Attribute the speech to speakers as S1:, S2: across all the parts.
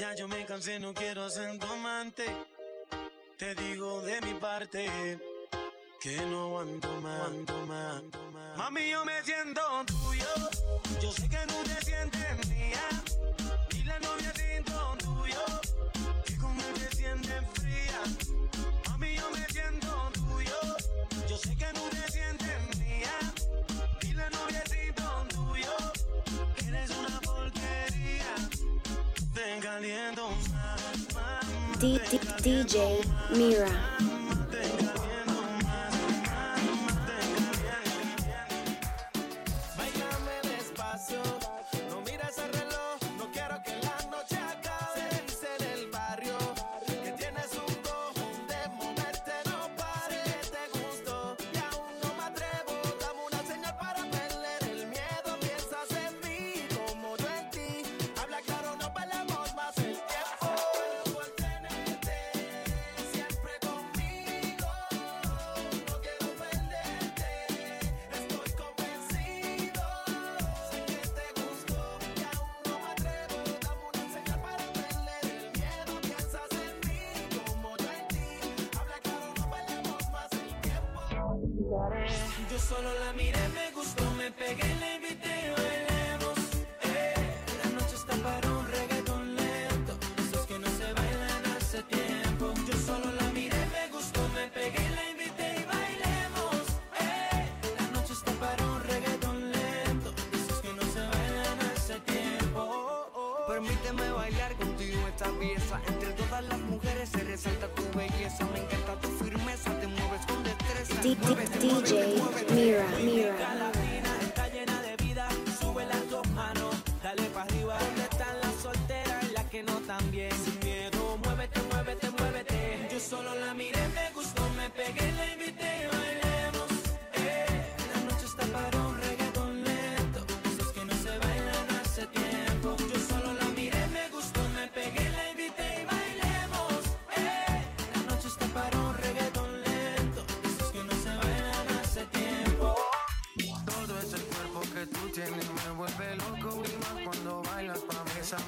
S1: Ya yo me cansé, no quiero ser tu amante. Te digo de mi parte que no aguanto más, aguanto más. Mami, yo me siento tuyo. Yo sé que no te sientes mía. Y la novia sin
S2: D- D- DJ Mira.
S3: solo la miré, me gustó, me pegué, le invité, bailemos. Eh. La noche está para un reggaeton lento, esos que no se bailan hace tiempo. Yo solo la miré, me gustó, me pegué, la invité y bailemos. Eh. La noche está para un reggaeton lento, esos que no se bailan hace tiempo.
S4: Permíteme bailar contigo esta pieza, entre todas las mujeres se resalta tu belleza, me encanta
S2: DJ Mira Mira.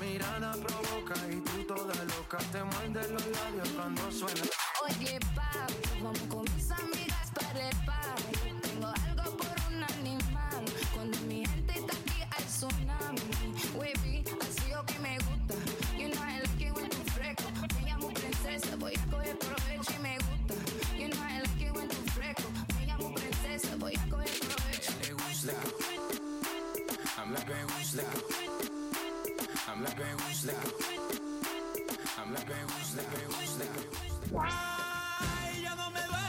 S1: mirada provoca y tú toda loca te muerde los labios cuando suena.
S5: I'm la pegusta. I'm la pegusta, pegusta.
S3: ¡Ay, ya no me va!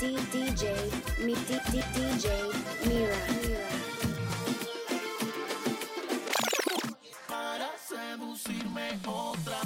S2: D DJ, mi D D DJ, Mira.
S6: Para seducirme otra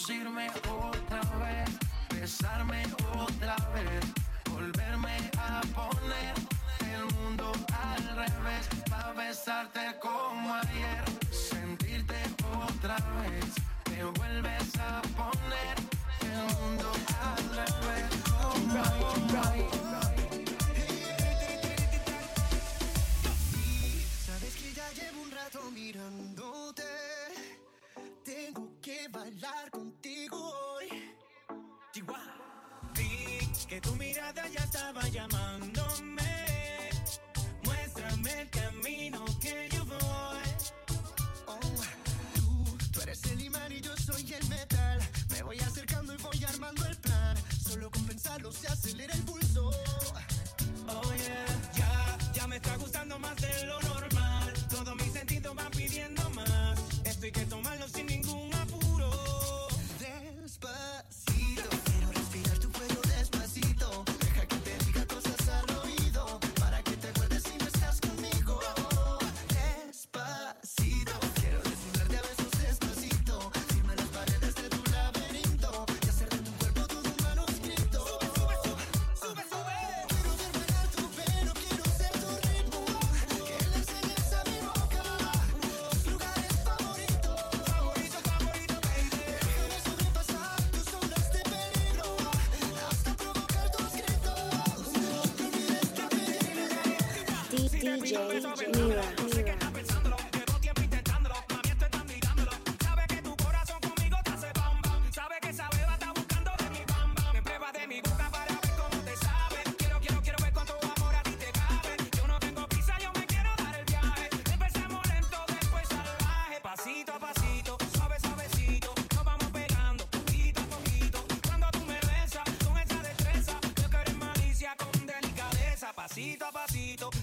S6: Conducirme otra vez,
S1: besarme otra vez,
S6: volverme a poner el mundo al revés, pa' besarte como ayer, sentirte otra vez, me vuelves a poner el mundo al revés.
S3: Como tu mirada pasito a pasito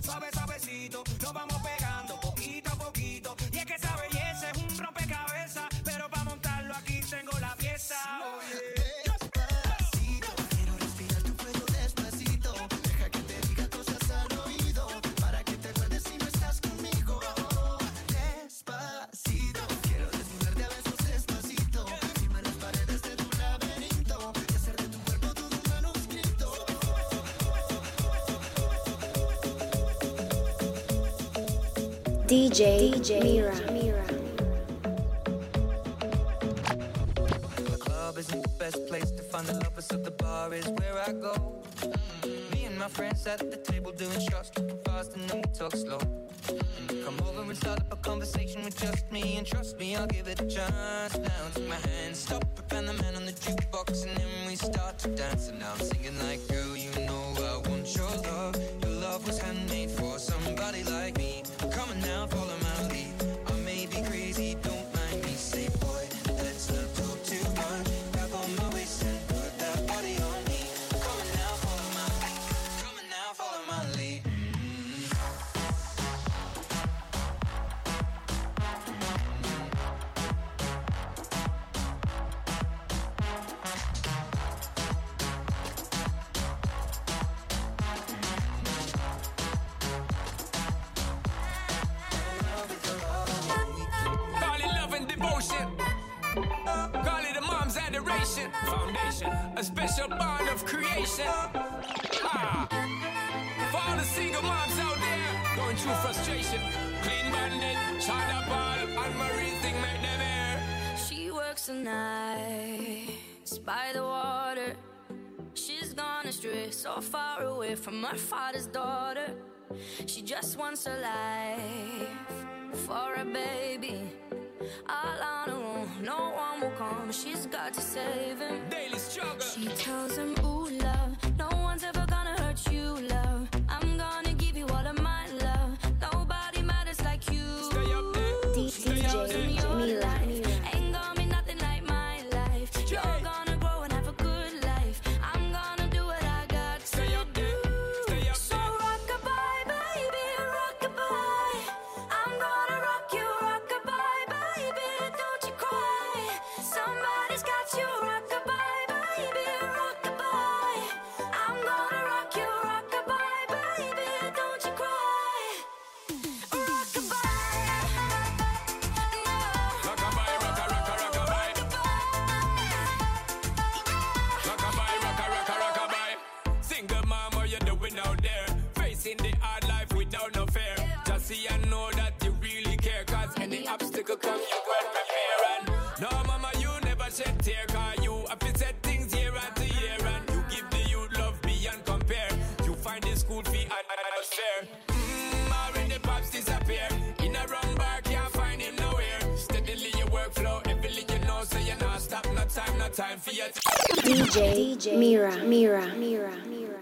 S7: DJ,
S2: DJ Mira. Mira.
S4: The club isn't the best place to find the lovers, so the bar is where I go. Mm. Me and my friends at the table doing shots, tripping fast, and then we talk slow. Mm-hmm. Come over and start up a conversation with just me, and trust me, I'll give it a chance. Now take my hand, stop, and the man on the jukebox, and then we start to dance. And now I'm singing like, girl, you know I want your love. Your love was handmade.
S5: foundation, a special bond of creation. Ah. For all the single moms out there going through frustration, clean bandit, China ball, and thing make them air.
S8: She works the night by the water. She's gone astray, so far away from her father's daughter. She just wants a life for a baby all on her own. No one will come. She's got to save him.
S5: Daily struggle.
S8: She tells him, Ooh, love.
S5: Fair. Mm, already pops disappear. In a run bar, can't find him nowhere. Steadily your workflow, every you know, so you not stop, no time, no time for your
S7: DJ, DJ Mira, Mira, Mira, Mira.